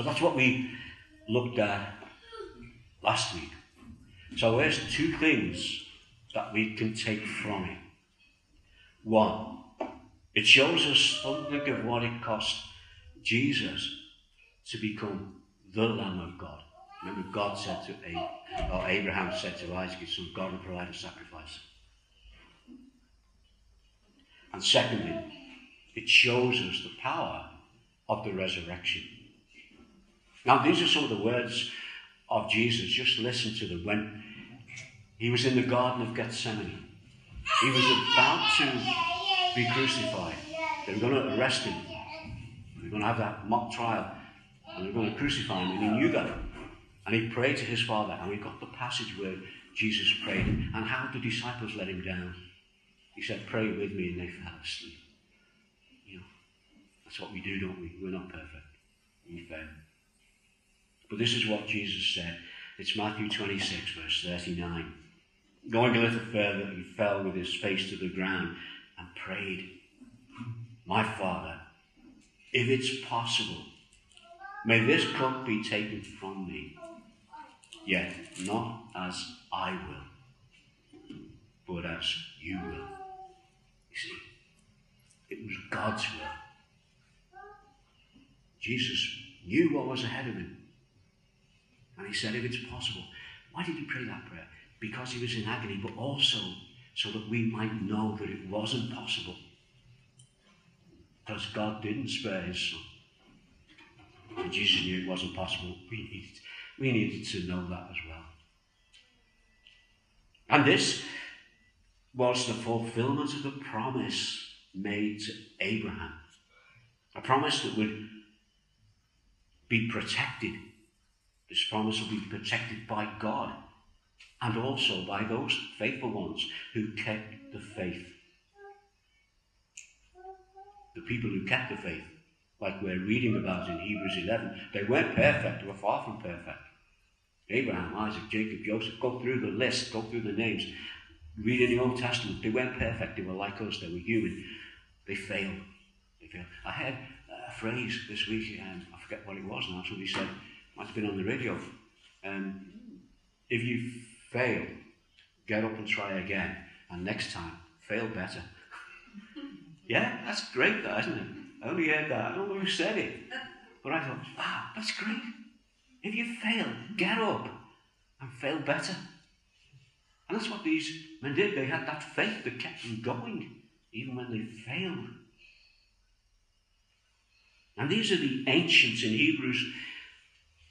So that's what we looked at last week. So there's two things that we can take from it. One, it shows us something of what it cost Jesus to become the Lamb of God. Remember, God said to Abraham, or Abraham said to Isaac, his son, God will provide a sacrifice. And secondly, it shows us the power of the resurrection. Now, these are some of the words of Jesus. Just listen to them. When he was in the Garden of Gethsemane, he was about to be crucified. They were going to arrest him. They were going to have that mock trial. And they were going to crucify him. And he knew that. And he prayed to his Father. And we got the passage where Jesus prayed. And how the disciples let him down. He said, Pray with me. And they fell asleep. You know, that's what we do, don't we? We're not perfect. We fail. But this is what Jesus said. It's Matthew 26, verse 39. Going a little further, he fell with his face to the ground and prayed, My Father, if it's possible, may this cup be taken from me, yet not as I will, but as you will. You see, it was God's will. Jesus knew what was ahead of him. And he said, if it's possible. Why did he pray that prayer? Because he was in agony, but also so that we might know that it wasn't possible. Because God didn't spare his son. And Jesus knew it wasn't possible. We needed, we needed to know that as well. And this was the fulfillment of the promise made to Abraham. A promise that would be protected this promise will be protected by God and also by those faithful ones who kept the faith. The people who kept the faith, like we're reading about in Hebrews 11, they weren't perfect, they were far from perfect. Abraham, Isaac, Jacob, Joseph, go through the list, go through the names. Read in the Old Testament, they weren't perfect, they were like us, they were human. They failed. They failed. I heard a phrase this week, um, I forget what it was now, somebody said, might have been on the radio. Um, if you fail, get up and try again, and next time, fail better. yeah, that's great, that, isn't it? I only heard that. I don't know who said it. But I thought, wow, that's great. If you fail, get up and fail better. And that's what these men did. They had that faith that kept them going, even when they failed. And these are the ancients in Hebrews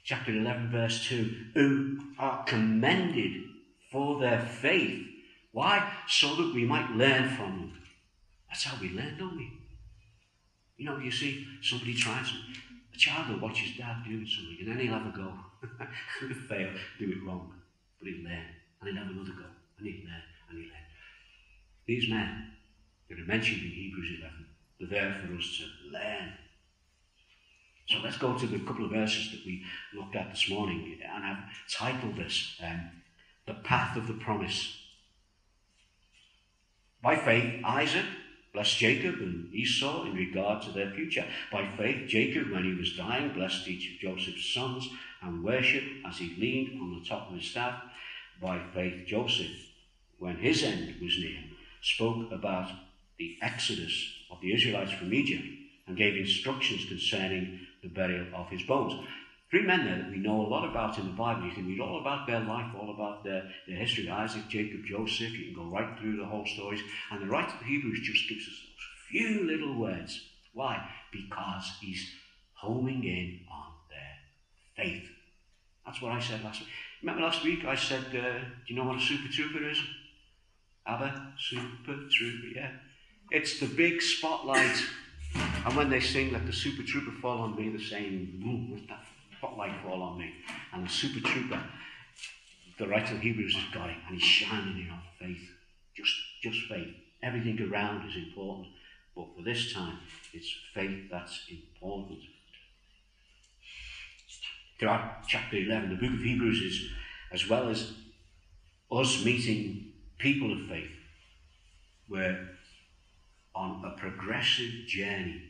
chapter 11, verse 2, who are commended for their faith. Why? So that we might learn from them. That's how we learn, don't we? You know, you see somebody trying something. A child will watch his dad doing something, and then he'll have a go. he'll fail, do it wrong. But he'll learn, and he'll have another go, and he'll learn, and he'll learn. These men that are mentioned in Hebrews 11, they're there for us to learn so let's go to the couple of verses that we looked at this morning, and I've titled this um, The Path of the Promise. By faith, Isaac blessed Jacob and Esau in regard to their future. By faith, Jacob, when he was dying, blessed each of Joseph's sons and worshipped as he leaned on the top of his staff. By faith, Joseph, when his end was near, spoke about the exodus of the Israelites from Egypt and gave instructions concerning the burial of his bones. Three men there that we know a lot about in the Bible. You can read all about their life, all about their, their history Isaac, Jacob, Joseph. You can go right through the whole stories. And the writer of the Hebrews just gives us those few little words. Why? Because he's homing in on their faith. That's what I said last week. Remember last week I said, uh, do you know what a super trooper is? ABBA, super trooper, yeah. It's the big spotlight and when they sing, let the super trooper fall on me, they're saying, let that spotlight fall on me. And the super trooper, the writer of Hebrews has got it, and he's shining in on faith. Just, just faith. Everything around is important. But for this time, it's faith that's important. Throughout chapter 11, the book of Hebrews is, as well as us meeting people of faith, we're on a progressive journey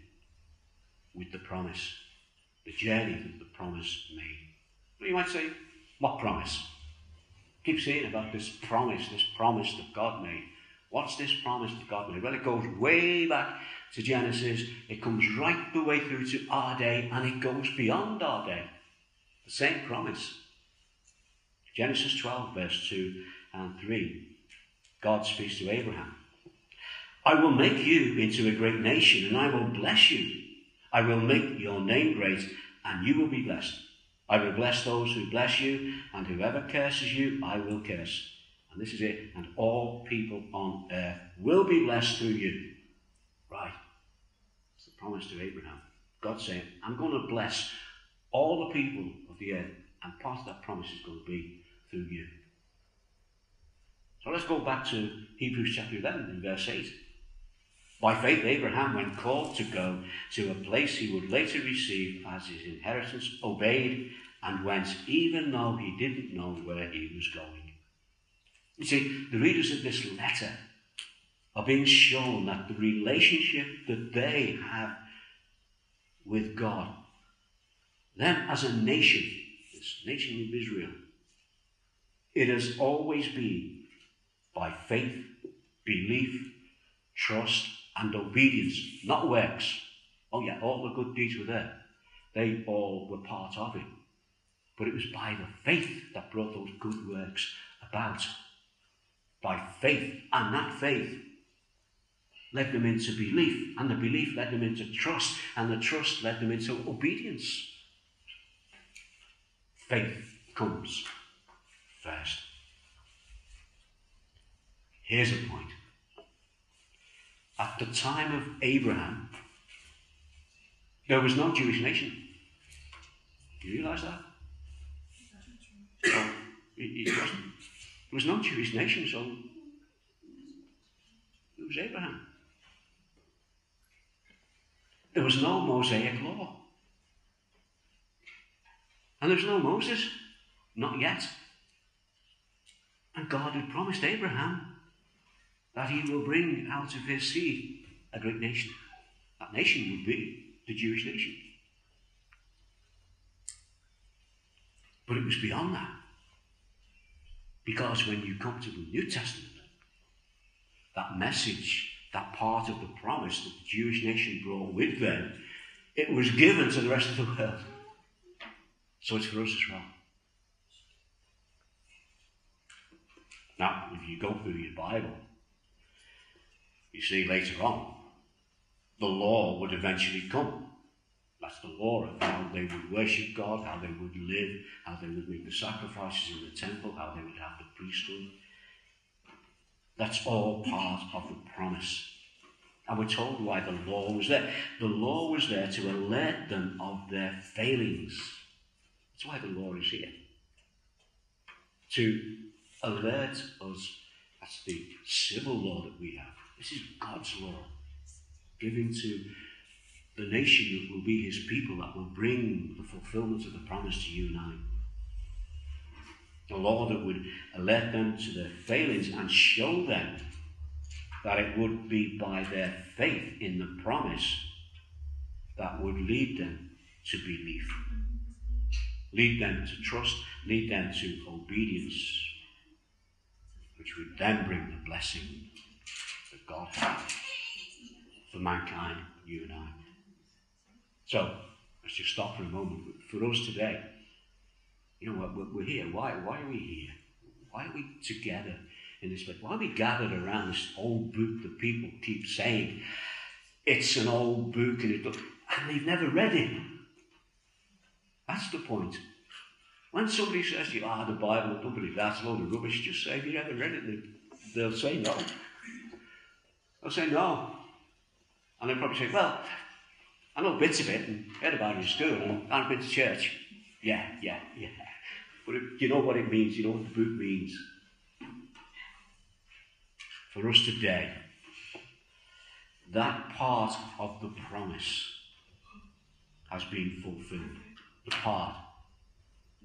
with the promise. the journey that the promise made. Well, you might say, what promise? Keep saying about this promise, this promise that God made. What's this promise that God made? Well, it goes way back to Genesis. It comes right the way through to our day, and it goes beyond our day. The same promise. Genesis 12, verse 2 and 3. God speaks to Abraham. I will make you into a great nation, and I will bless you. I will make your name great, and you will be blessed. I will bless those who bless you, and whoever curses you, I will curse. And this is it. And all people on earth will be blessed through you. Right. It's the promise to Abraham. God saying, I'm going to bless all the people of the earth. And part of that promise is going to be through you. So let's go back to Hebrews chapter 11 and verse 8. By faith, Abraham, when called to go to a place he would later receive as his inheritance, obeyed and went, even though he didn't know where he was going. You see, the readers of this letter are being shown that the relationship that they have with God, them as a nation, this nation of Israel, it has always been by faith, belief, trust, and obedience, not works. Oh, yeah, all the good deeds were there. They all were part of it. But it was by the faith that brought those good works about. By faith. And that faith led them into belief. And the belief led them into trust. And the trust led them into obedience. Faith comes first. Here's a point at the time of Abraham, there was no Jewish nation. Do you realise that? It, it wasn't. There was no Jewish nation, so it was Abraham. There was no Mosaic law. And there's no Moses. Not yet. And God had promised Abraham that he will bring out of his seed a great nation. That nation would be the Jewish nation. But it was beyond that. Because when you come to the New Testament, that message, that part of the promise that the Jewish nation brought with them, it was given to the rest of the world. So it's for us as well. Now, if you go through your Bible, you see, later on, the law would eventually come. That's the law of how they would worship God, how they would live, how they would make the sacrifices in the temple, how they would have the priesthood. That's all part of the promise. And we're told why the law was there. The law was there to alert them of their failings. That's why the law is here. To alert us. That's the civil law that we have this is God's law, given to the nation that will be his people, that will bring the fulfillment of the promise to you and I. A law that would alert them to their failings and show them that it would be by their faith in the promise that would lead them to belief, lead them to trust, lead them to obedience, which would then bring the blessing God for mankind, you and I. So, let's just stop for a moment. For us today, you know what, we're here. Why, why are we here? Why are we together in this place? Why are we gathered around this old book that people keep saying it's an old book and, it, and they've never read it? That's the point. When somebody says to you, ah, the Bible, don't believe that's a load of rubbish, just say, have you ever read it? They'll say no. They'll say no. And they'll probably say, well, I know bits of it and heard about it in school and I've been to church. Yeah, yeah, yeah. But it, you know what it means, you know what the book means. For us today, that part of the promise has been fulfilled. The part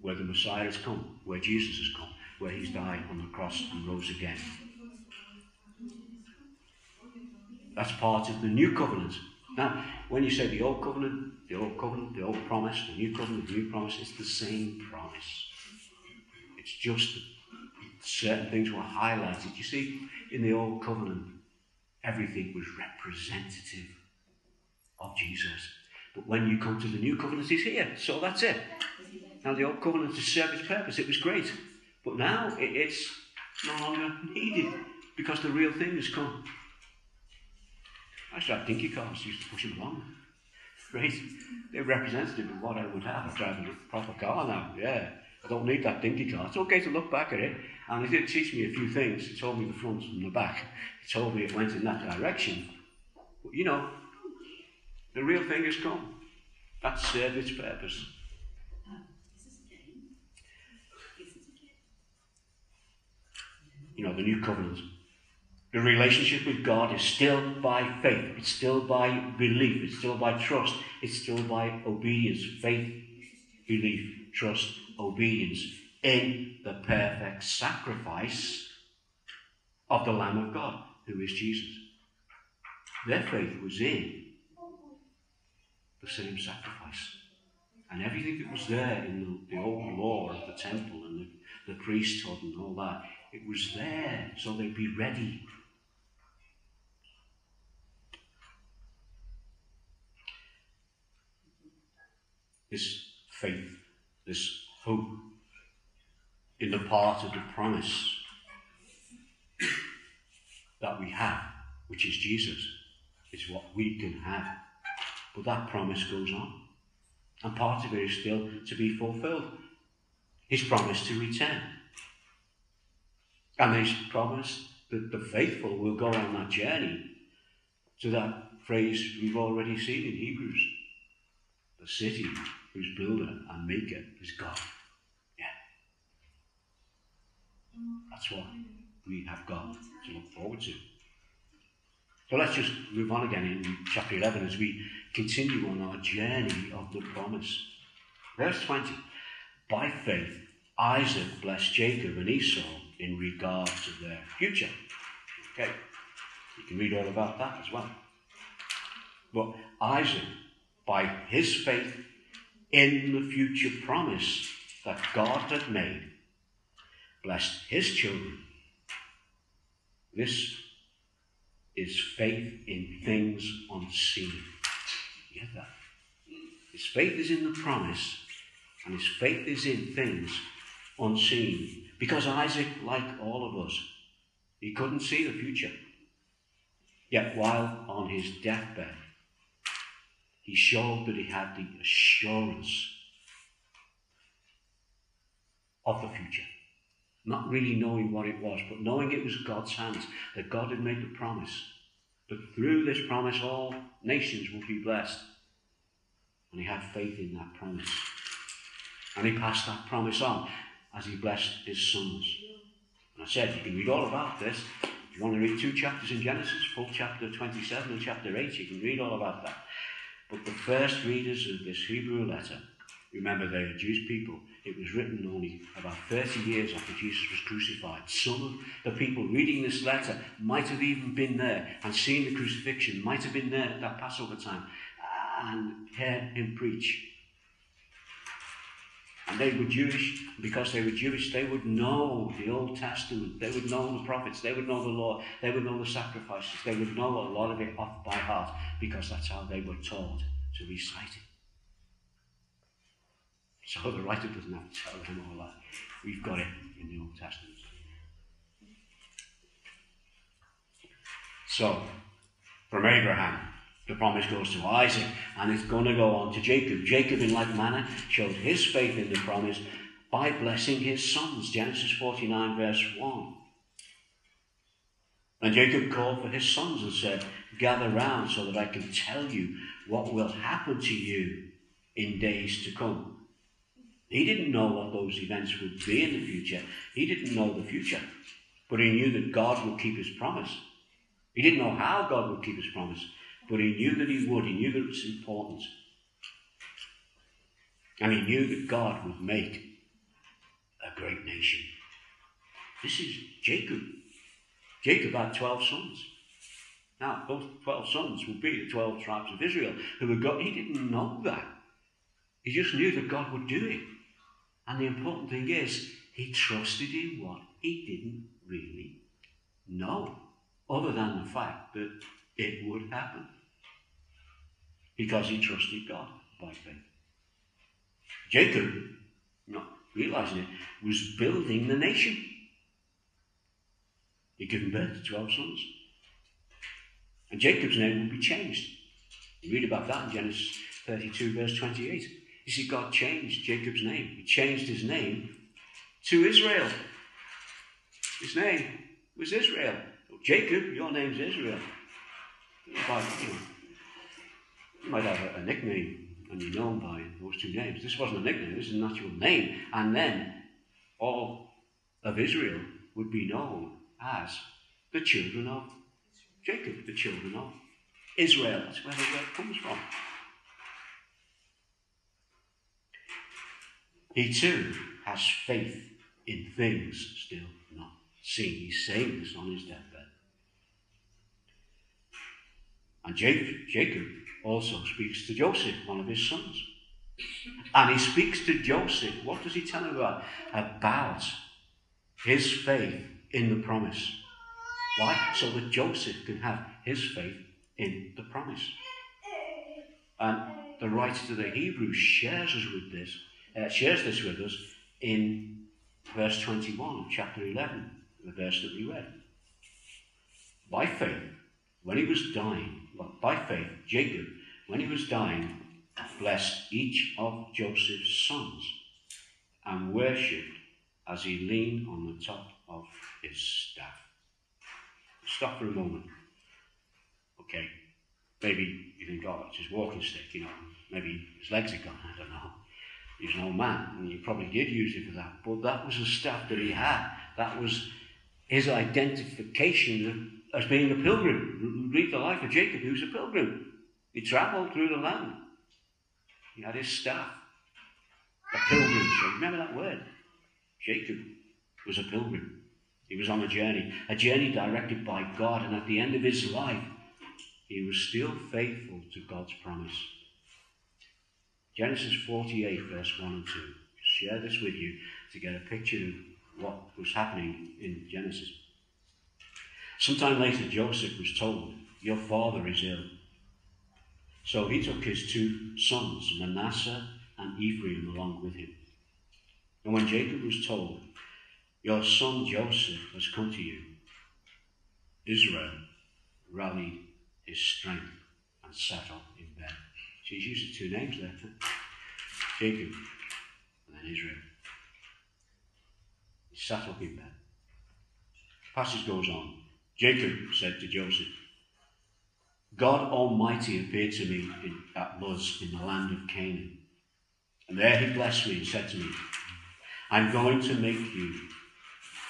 where the Messiah has come, where Jesus has come, where he's died on the cross and rose again. That's part of the new covenant. Now, when you say the old covenant, the old covenant, the old promise, the new covenant, the new promise, it's the same promise. It's just certain things were highlighted. You see, in the old covenant, everything was representative of Jesus. But when you come to the new covenant, he's here. So that's it. Now, the old covenant to serve its purpose. It was great. But now it's no longer needed because the real thing has come. I used to have dinky cars, used to push them along. Great. They're representative of what I would have. Driving a proper car now. Yeah. I don't need that dinky car. It's okay to look back at it. And it did teach me a few things. It told me the front and the back. It told me it went in that direction. But you know, the real thing has come. That served its purpose. You know, the new covenant. The relationship with God is still by faith, it's still by belief, it's still by trust, it's still by obedience. Faith, belief, trust, obedience in the perfect sacrifice of the Lamb of God, who is Jesus. Their faith was in the same sacrifice. And everything that was there in the, the old law of the temple and the, the priesthood and all that, it was there so they'd be ready. This faith, this hope in the part of the promise that we have, which is Jesus, is what we can have. But that promise goes on. And part of it is still to be fulfilled. His promise to return. And his promise that the faithful will go on that journey to that phrase we've already seen in Hebrews. City whose builder and maker is God. Yeah. That's what we have got to look forward to. So let's just move on again in chapter 11 as we continue on our journey of the promise. Verse 20 By faith, Isaac blessed Jacob and Esau in regard to their future. Okay, you can read all about that as well. But Isaac, by his faith in the future promise that God had made, blessed his children. This is faith in things unseen. You get that? His faith is in the promise, and his faith is in things unseen. Because Isaac, like all of us, he couldn't see the future. Yet while on his deathbed, he showed that he had the assurance of the future not really knowing what it was, but knowing it was God's hands, that God had made the promise, that through this promise all nations would be blessed. And he had faith in that promise. And he passed that promise on as he blessed his sons. And I said, you can read all about this. If you want to read two chapters in Genesis, full chapter 27 and chapter 8, you can read all about that. But the first readers of this Hebrew letter, remember they are Jewish people, it was written only about 30 years after Jesus was crucified. Some of the people reading this letter might have even been there and seen the crucifixion, might have been there at that Passover time and heard him preach. And they were Jewish. Because they were Jewish, they would know the Old Testament. They would know the prophets. They would know the law. They would know the sacrifices. They would know a lot of it off by heart because that's how they were taught to recite it. So the writer doesn't have to tell them all that. We've got it in the Old Testament. So, from Abraham, the promise goes to Isaac, and it's going to go on to Jacob. Jacob, in like manner, showed his faith in the promise by blessing his sons. Genesis 49, verse 1. And Jacob called for his sons and said, Gather round so that I can tell you what will happen to you in days to come. He didn't know what those events would be in the future. He didn't know the future. But he knew that God would keep his promise. He didn't know how God would keep his promise, but he knew that he would. He knew that it was important. And he knew that God would make a great nation. This is Jacob. Jacob had 12 sons. Now, those 12 sons would be the 12 tribes of Israel who were God. He didn't know that. He just knew that God would do it. And the important thing is, he trusted in what he didn't really know, other than the fact that it would happen. Because he trusted God by faith. Jacob, not realizing it, was building the nation. He'd given birth to 12 sons. And Jacob's name would be changed. You read about that in Genesis 32, verse 28. You see, God changed Jacob's name. He changed his name to Israel. His name was Israel. Jacob, your name's Israel. you, might have a, a nickname and you're known by those two names. This wasn't a nickname, this is an actual name. And then all of Israel would be known as the children of Jacob, the children of Israel. That's where the word comes from. He too has faith in things still not seen. He's saying this on his deathbed. And Jacob, Jacob also speaks to Joseph, one of his sons. And he speaks to Joseph. What does he tell him about? About his faith in the promise. Why? So that Joseph can have his faith in the promise. And the writer to the Hebrews shares us with this, uh, shares this with us in verse 21 of chapter 11, the verse that we read. By faith, when he was dying, by faith, Jacob, when he was dying, blessed each of Joseph's sons and worshipped as he leaned on the top of his staff. Stop for a moment. Okay, maybe you think, oh, it's his walking stick, you know, maybe his legs are gone, I don't know. He's an old man, and he probably did use it for that, but that was the staff that he had. That was his identification as being a pilgrim. Read the life of Jacob, who was a pilgrim. He travelled through the land. He had his staff. A pilgrim. So remember that word. Jacob was a pilgrim. He was on a journey, a journey directed by God, and at the end of his life, he was still faithful to God's promise. Genesis 48, verse 1 and 2. Share this with you to get a picture of what was happening in Genesis. Sometime later, Joseph was told, Your father is ill. So he took his two sons, Manasseh and Ephraim, along with him. And when Jacob was told, Your son Joseph has come to you, Israel rallied his strength and sat up in bed. She's using two names there Jacob and then Israel. He sat up in bed. The passage goes on. Jacob said to Joseph, God Almighty appeared to me in, at Luz in the land of Canaan. And there he blessed me and said to me, I'm going to make you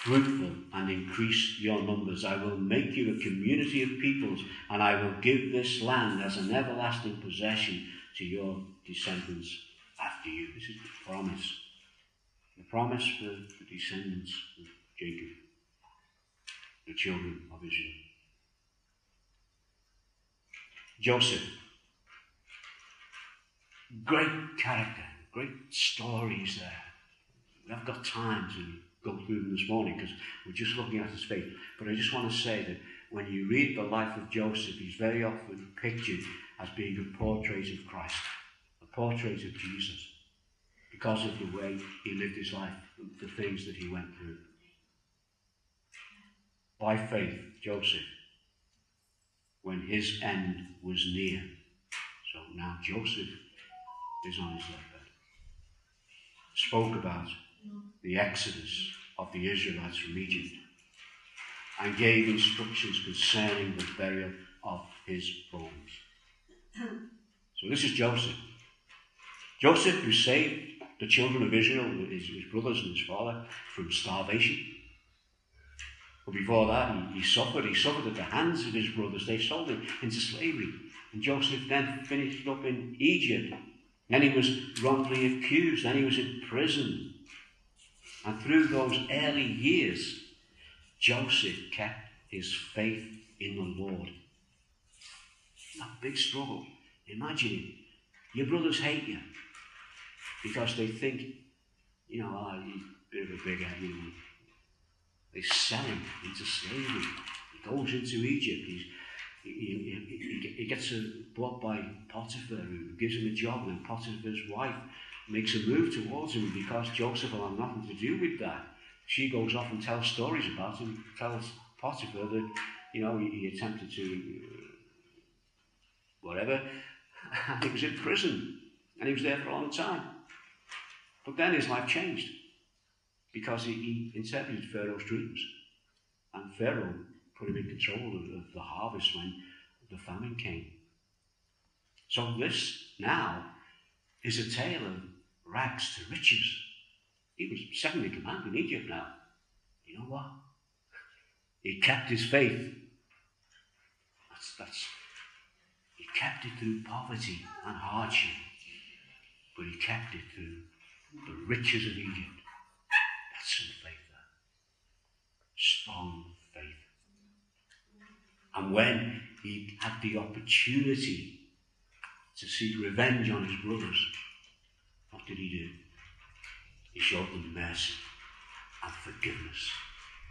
fruitful and increase your numbers. I will make you a community of peoples, and I will give this land as an everlasting possession to your descendants after you. This is the promise. The promise for the descendants of Jacob, the children of Israel. Joseph. Great character, great stories there. We haven't got time to go through them this morning because we're just looking at his faith. But I just want to say that when you read the life of Joseph, he's very often pictured as being a portrait of Christ, a portrait of Jesus, because of the way he lived his life, the things that he went through. By faith, Joseph when his end was near. So now Joseph is on his deathbed. Spoke about the exodus of the Israelites from Egypt and gave instructions concerning the burial of his bones. So this is Joseph. Joseph who saved the children of Israel, his, his brothers and his father, from starvation. But before that, he, he, suffered. He suffered at the hands of his brothers. They sold him into slavery. And Joseph then finished up in Egypt. Then he was wrongfully accused. Then he was in prison. And through those early years, Joseph kept his faith in the Lord. That big struggle. Imagine it. your brothers hate you because they think, you know, oh, he's a bit of a big head, you know. They sell him into slavery. He goes into Egypt. He's, he, he, he, he gets bought by Potiphar, who gives him a job, and Potiphar's wife makes a move towards him because Joseph will have nothing to do with that. She goes off and tells stories about him, tells Potiphar that, you know, he, he attempted to, uh, whatever, and he was in prison, and he was there for a long time. But then his life changed because he, he interpreted Pharaoh's dreams, and Pharaoh put him in control of, of the harvest when the famine came. So this now is a tale of rags to riches. He was second in command in Egypt now. You know what? He kept his faith. That's, that's, he kept it through poverty and hardship, but he kept it through the riches of Egypt. That's some faith there. Strong faith. And when he had the opportunity to seek revenge on his brothers, what did he do? He showed them mercy and forgiveness,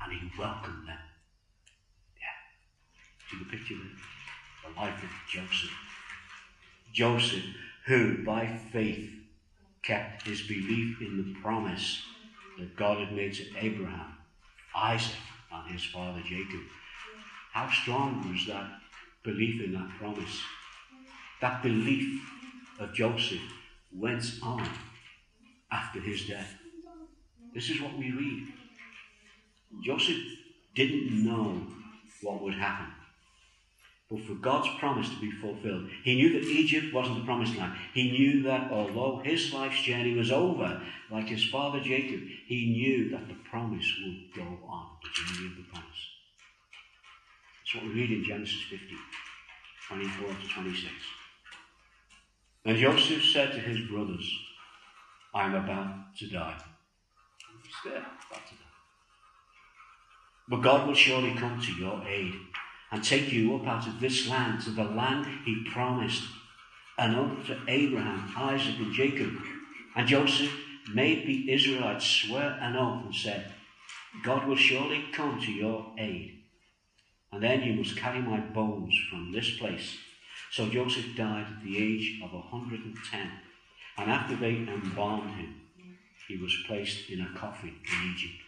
and he welcomed them. Yeah. See the picture there? The life of Joseph. Joseph, who by faith kept his belief in the promise that God had made to Abraham, Isaac, and his father Jacob. How strong was that belief in that promise? That belief of Joseph went on after his death. This is what we read. Joseph didn't know what would happen. But for God's promise to be fulfilled, he knew that Egypt wasn't the promised land. He knew that although his life's journey was over, like his father Jacob, he knew that the promise would go on, the journey of the promise. That's what we read in Genesis 50, 24 to 26. And Joseph said to his brothers, I am about to die. He's there, about to die. But God will surely come to your aid and take you up out of this land to the land he promised, an oath to Abraham, Isaac, and Jacob. And Joseph made the Israelites swear an oath and said, God will surely come to your aid. And then you must carry my bones from this place. So Joseph died at the age of 110. And after they embalmed him, he was placed in a coffin in Egypt.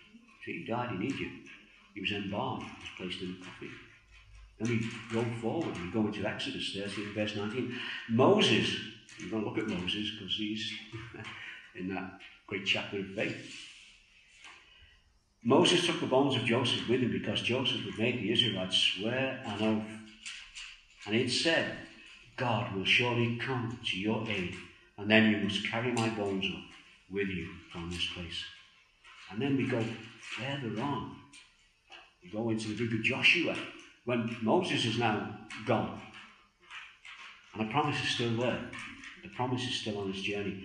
So he died in Egypt. He was embalmed, he was placed in a coffin. Then we go forward, we go into Exodus 13, verse 19. Moses, we're going to look at Moses because he's in that great chapter of faith. Moses took the bones of Joseph with him because Joseph had made the Israelites swear an oath. And it said, God will surely come to your aid, and then you must carry my bones up with you from this place. And then we go further on. We go into the book of Joshua, when Moses is now gone, and the promise is still there. The promise is still on his journey.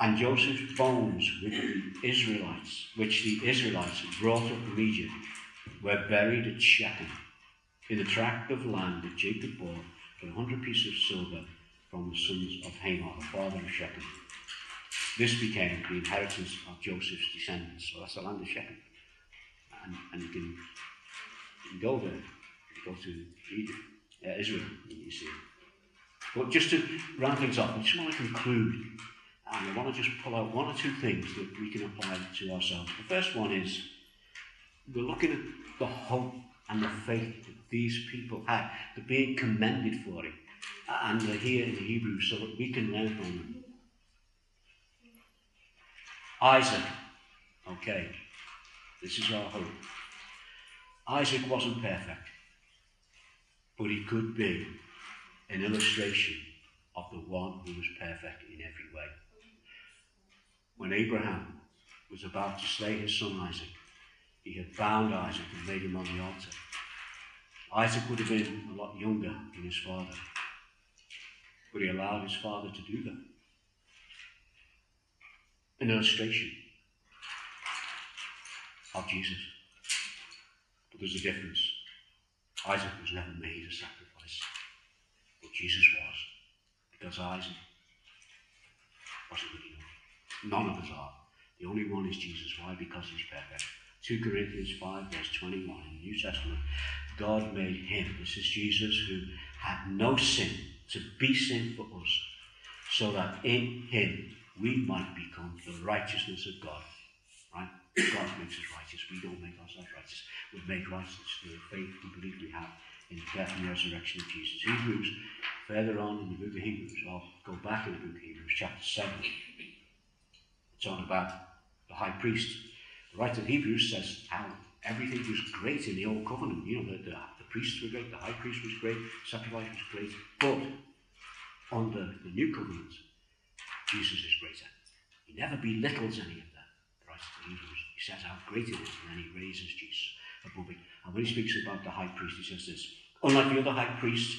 And Joseph's bones with the Israelites, which the Israelites brought up from Egypt, were buried at Shechem, in the tract of land that Jacob bought for a hundred pieces of silver from the sons of Hamor, the father of Shechem. This became the inheritance of Joseph's descendants. So that's the land of Shechem. And, and you, can, you can go there go to Israel, you see. But just to round things off, I just want to conclude, and I want to just pull out one or two things that we can apply to ourselves. The first one is we're looking at the hope and the faith that these people had. They're being commended for it. And they're here in the Hebrew so that we can learn from them. Isaac. Okay. This is our hope. Isaac wasn't perfect but he could be an illustration of the one who was perfect in every way. When Abraham was about to slay his son Isaac, he had bound Isaac and laid him on the altar. Isaac would have been a lot younger than his father, but he allowed his father to do that. An illustration of Jesus. But there's a difference. Isaac was never made a sacrifice. But Jesus was. Because Isaac wasn't good enough. None of us are. The only one is Jesus. Why? Because he's perfect. 2 Corinthians 5, verse 21 in the New Testament. God made him, this is Jesus, who had no sin, to be sin for us, so that in him we might become the righteousness of God. Right? God makes us righteous. We don't make ourselves righteous. We're made righteous through the faith and belief we have in the death and resurrection of Jesus. Hebrews, further on in the book of Hebrews, I'll go back in the book of Hebrews, chapter 7. It's on about the high priest. The writer of Hebrews says how everything was great in the old covenant. You know, the, the, the priests were great, the high priest was great, sacrifice was great. But under the new covenant, Jesus is greater. He never belittles any of that. The writer of Hebrews, he says how great it is, and then he raises Jesus above it. And when he speaks about the high priest, he says this Unlike the other high priests,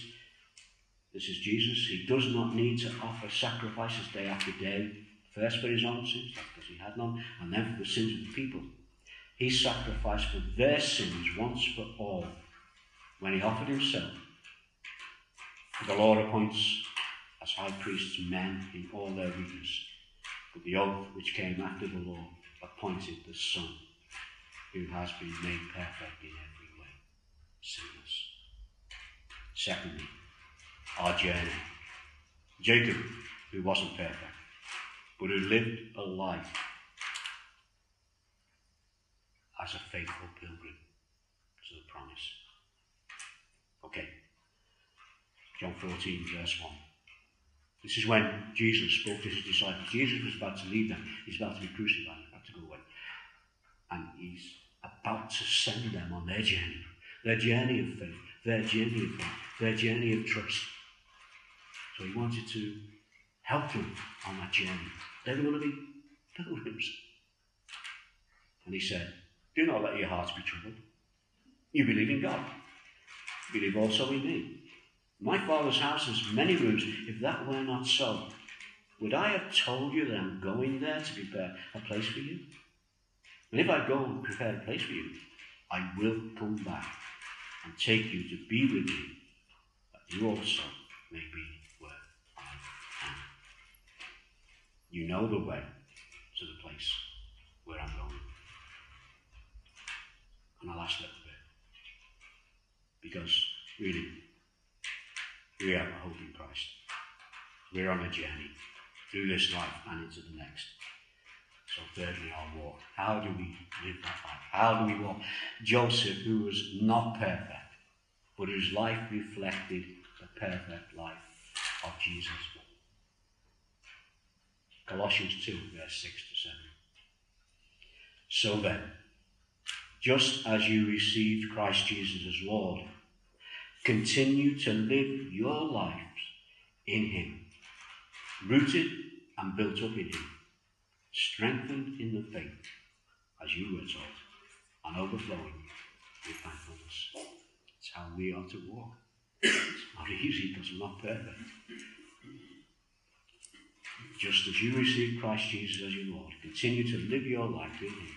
this is Jesus, he does not need to offer sacrifices day after day First for his own sins, because he had none, and then for the sins of the people. He sacrificed for their sins once for all when he offered himself. The law appoints as high priests men in all their weakness, but the oath which came after the law appointed the Son, who has been made perfect in every way, sinless. Secondly, our journey. Jacob, who wasn't perfect, but who lived a life as a faithful pilgrim to the promise. Okay. John 14, verse 1. This is when Jesus spoke to his disciples. Jesus was about to leave them. He's about to be crucified. He's about to go away. And he's about to send them on their journey. Their journey of faith. Their journey of faith. Their journey of trust. So he wanted to help them on that journey. They were going to be pilgrims. And he said, Do not let your hearts be troubled. You believe in God. Believe also in me. My Father's house has many rooms. If that were not so, would I have told you that I'm going there to prepare a place for you? And if I go and prepare a place for you, I will come back and take you to be with me, that you also may be worth You know the way to the place where I'm going. And the last little bit. Because really, we have a hope in Christ. We're on a journey through this life and into the next. So thirdly, our walk. How do we live that life? How do we walk? Joseph, who was not perfect, but whose life reflected the perfect life of Jesus. Colossians 2, verse 6 to 7. So then, just as you received Christ Jesus as Lord, continue to live your lives in Him, rooted and built up in Him, strengthened in the faith, as you were taught, and overflowing with thankfulness. It's how we are to walk. It's not easy because we're not perfect just as you received Christ Jesus as your Lord, continue to live your life in Him,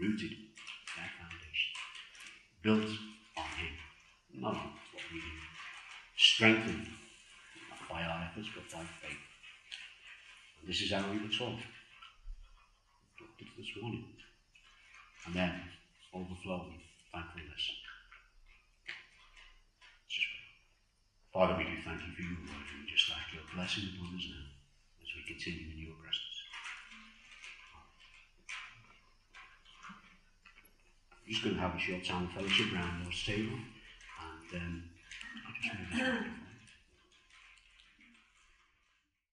rooted in that foundation, built on Him, not on what we do, strengthened not by our efforts but by faith. And this is how we were taught. This morning. And then overflowing thankfulness. Just Father, we do thank you for your word and we just ask your blessing upon us now as we continue in your presence. I'm just going to have a short time of fellowship around your table, and um, I'll just move this